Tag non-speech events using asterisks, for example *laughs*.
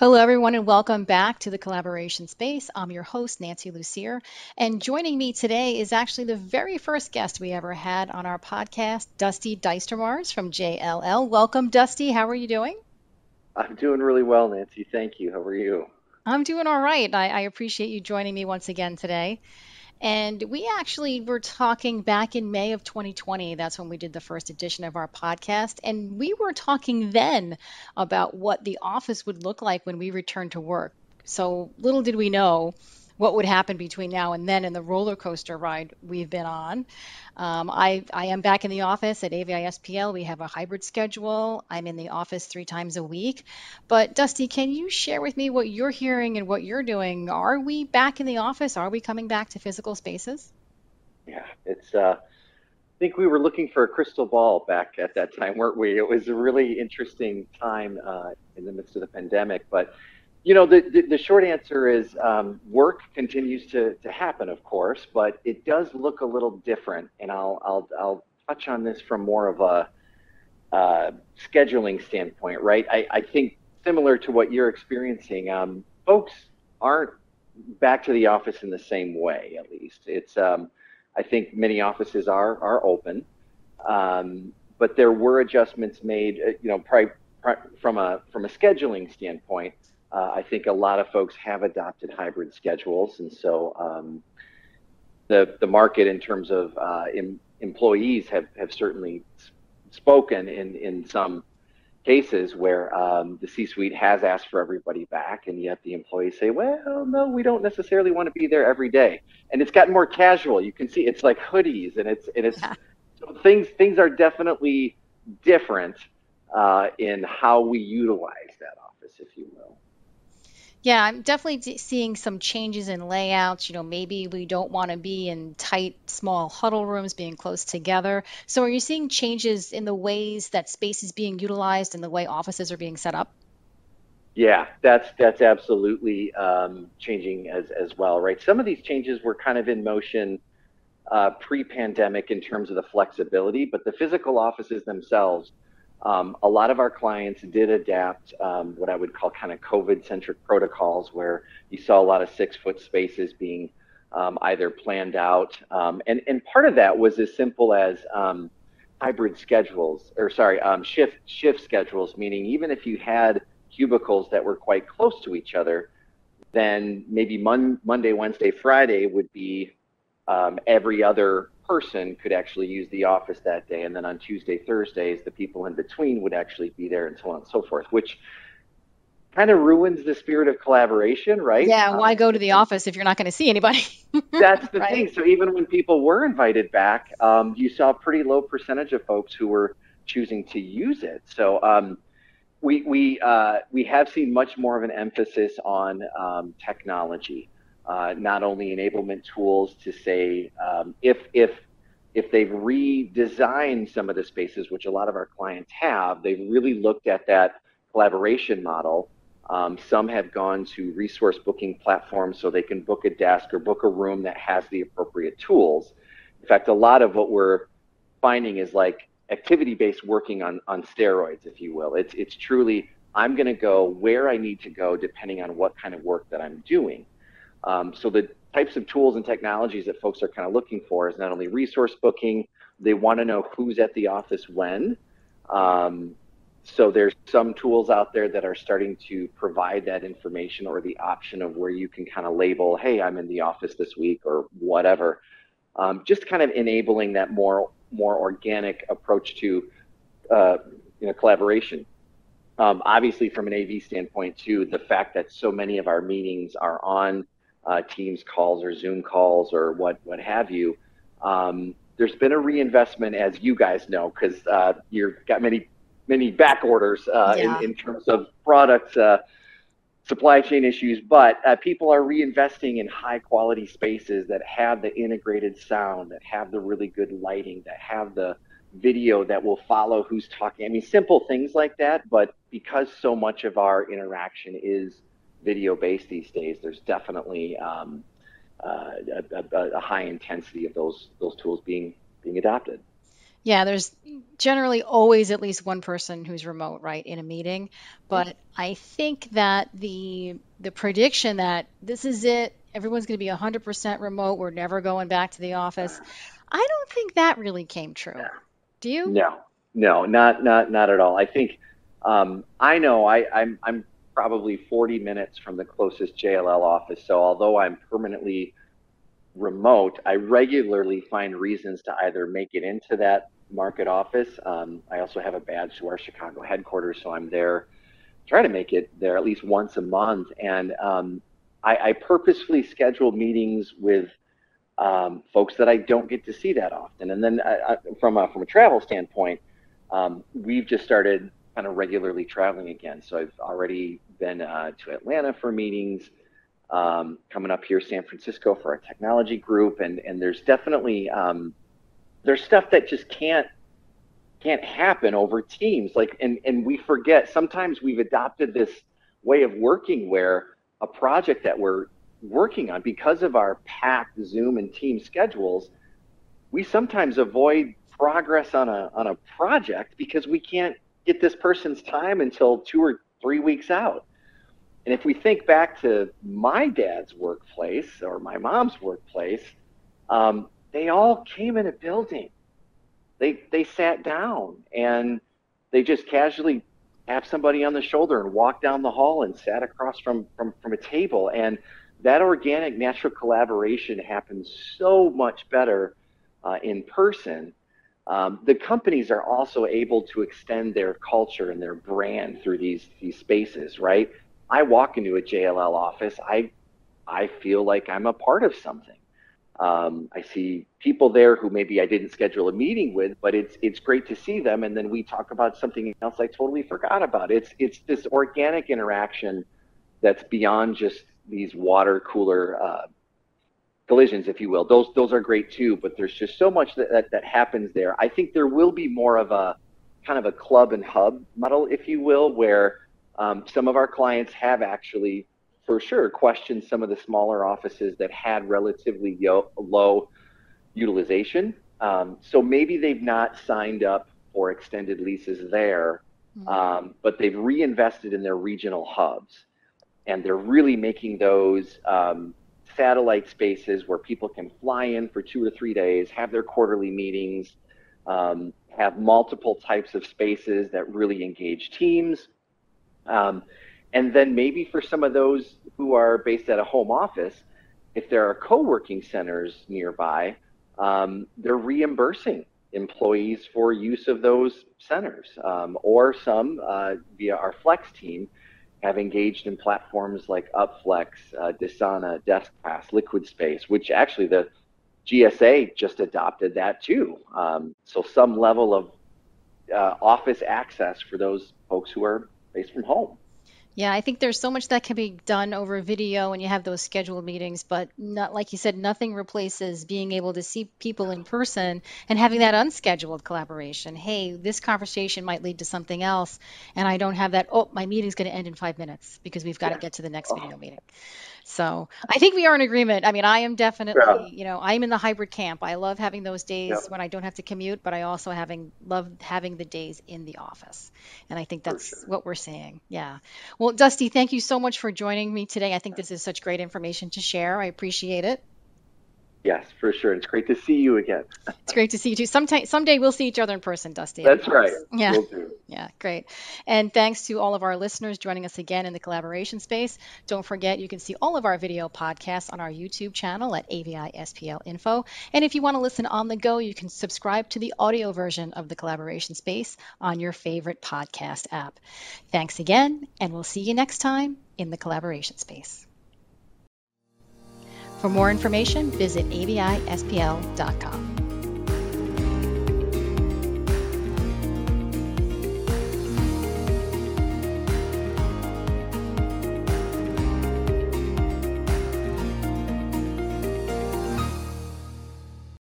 Hello, everyone, and welcome back to the Collaboration Space. I'm your host, Nancy Lucier, and joining me today is actually the very first guest we ever had on our podcast, Dusty Duistermars from JLL. Welcome, Dusty. How are you doing? I'm doing really well, Nancy. Thank you. How are you? I'm doing all right. I, I appreciate you joining me once again today. And we actually were talking back in May of 2020. That's when we did the first edition of our podcast. And we were talking then about what the office would look like when we returned to work. So little did we know what would happen between now and then in the roller coaster ride we've been on. Um, I, I am back in the office at AVI SPL. We have a hybrid schedule. I'm in the office three times a week. But Dusty, can you share with me what you're hearing and what you're doing? Are we back in the office? Are we coming back to physical spaces? Yeah, it's. Uh, I think we were looking for a crystal ball back at that time, weren't we? It was a really interesting time uh, in the midst of the pandemic, but you know, the, the, the, short answer is um, work continues to, to happen, of course, but it does look a little different. And I'll, I'll, I'll touch on this from more of a uh, scheduling standpoint, right? I, I think similar to what you're experiencing, um, folks aren't back to the office in the same way, at least. It's, um, I think many offices are, are open, um, but there were adjustments made, uh, you know, probably from a, from a scheduling standpoint uh, I think a lot of folks have adopted hybrid schedules, and so um, the the market in terms of uh, em, employees have have certainly spoken in in some cases where um, the C-suite has asked for everybody back, and yet the employees say, "Well, no, we don't necessarily want to be there every day." And it's gotten more casual. You can see it's like hoodies, and it's and it's yeah. so things things are definitely different uh, in how we utilize that office, if you will. Yeah, I'm definitely seeing some changes in layouts. You know, maybe we don't want to be in tight, small huddle rooms being close together. So, are you seeing changes in the ways that space is being utilized and the way offices are being set up? Yeah, that's that's absolutely um, changing as as well, right? Some of these changes were kind of in motion uh, pre-pandemic in terms of the flexibility, but the physical offices themselves um, a lot of our clients did adapt um, what I would call kind of COVID centric protocols where you saw a lot of six foot spaces being um, either planned out. Um, and, and part of that was as simple as um, hybrid schedules, or sorry, um, shift, shift schedules, meaning even if you had cubicles that were quite close to each other, then maybe Mon- Monday, Wednesday, Friday would be every other person could actually use the office that day. And then on Tuesday, Thursdays, the people in between would actually be there and so on and so forth, which kind of ruins the spirit of collaboration, right? Yeah, why um, go to the office if you're not going to see anybody? *laughs* that's the right? thing. So even when people were invited back, um, you saw a pretty low percentage of folks who were choosing to use it. So um, we we uh, we have seen much more of an emphasis on um, technology uh, not only enablement tools to say um, if if if they've redesigned some of the spaces, which a lot of our clients have, they've really looked at that collaboration model. Um, some have gone to resource booking platforms so they can book a desk or book a room that has the appropriate tools. In fact, a lot of what we're finding is like activity-based working on, on steroids, if you will. It's, it's truly, I'm going to go where I need to go depending on what kind of work that I'm doing. Um, so the types of tools and technologies that folks are kind of looking for is not only resource booking, they want to know who's at the office when. Um, so there's some tools out there that are starting to provide that information or the option of where you can kind of label, hey, I'm in the office this week or whatever. Um, just kind of enabling that more more organic approach to uh, you know collaboration. Um, obviously, from an AV standpoint, too, the fact that so many of our meetings are on uh, Teams calls or Zoom calls or what what have you. Um, there's been a reinvestment, as you guys know, because uh, you've got many many back orders uh, yeah. in, in terms of product uh, supply chain issues, but uh, people are reinvesting in high quality spaces that have the integrated sound, that have the really good lighting, that have the video that will follow who's talking. I mean, simple things like that, but because so much of our interaction is video based these days, there's definitely um, uh, a, a, a, high intensity of those those tools being being adopted. Yeah, there's generally always at least one person who's remote, right, in a meeting. But I think that the the prediction that this is it, everyone's going to be 100% remote, we're never going back to the office. I don't think that really came true. Do you? No, no, not not not at all. I think um, I know I, I'm I'm probably 40 minutes from the closest JLL office. So although I'm permanently remote, I regularly find reasons to either make it into that market office. Um, I also have a badge to our Chicago headquarters, so I'm there, try to make it there at least once a month. And um, I, I, purposefully schedule meetings with um, folks that I don't get to see that often. And then I, uh, I, uh, from a, from a travel standpoint, um, we've just started kind of regularly traveling again. So I've already been uh, to Atlanta for meetings. Um, coming up here, San Francisco for our technology group, and and there's definitely um, there's stuff that just can't can't happen over teams like and and we forget sometimes we've adopted this way of working where a project that we're working on because of our packed zoom and team schedules we sometimes avoid progress on a on a project because we can't get this person's time until two or three weeks out and if we think back to my dad's workplace or my mom's workplace um, they all came in a building. They they sat down and they just casually have somebody on the shoulder and walk down the hall and sat across from from, from a table. And that organic natural collaboration happens so much better uh, in person. Um, the companies are also able to extend their culture and their brand through these these spaces right i walk into a jll office i i feel like i'm a part of something um, I see people there who maybe I didn't schedule a meeting with, but it's it's great to see them, and then we talk about something else I totally forgot about. It's it's this organic interaction that's beyond just these water cooler uh, collisions, if you will. Those those are great too, but there's just so much that, that that happens there. I think there will be more of a kind of a club and hub model, if you will, where um, some of our clients have actually for sure questioned some of the smaller offices that had relatively yo- low utilization. Um, so maybe they've not signed up for extended leases there, mm-hmm. um, but they've reinvested in their regional hubs. And they're really making those um, satellite spaces where people can fly in for two or three days, have their quarterly meetings, um, have multiple types of spaces that really engage teams. Um, and then maybe for some of those who are based at a home office, if there are co-working centers nearby, um, they're reimbursing employees for use of those centers. Um, or some uh, via our Flex team have engaged in platforms like Upflex, uh, DeskPass, Liquid Space, which actually the GSA just adopted that too. Um, so some level of uh, office access for those folks who are based from home. Yeah, I think there's so much that can be done over video when you have those scheduled meetings, but not like you said, nothing replaces being able to see people in person and having that unscheduled collaboration. Hey, this conversation might lead to something else, and I don't have that. Oh, my meeting's going to end in five minutes because we've got to get to the next uh-huh. video meeting. So I think we are in agreement. I mean, I am definitely, yeah. you know, I'm in the hybrid camp. I love having those days yep. when I don't have to commute, but I also having love having the days in the office. And I think that's sure. what we're seeing. Yeah. Well, Dusty, thank you so much for joining me today. I think this is such great information to share. I appreciate it. Yes, for sure. It's great to see you again. *laughs* it's great to see you too. Sometime, someday we'll see each other in person, Dusty. That's right. Yeah. We'll yeah, great. And thanks to all of our listeners joining us again in the collaboration space. Don't forget, you can see all of our video podcasts on our YouTube channel at AVI SPL Info. And if you want to listen on the go, you can subscribe to the audio version of the collaboration space on your favorite podcast app. Thanks again, and we'll see you next time in the collaboration space. For more information, visit avispl.com.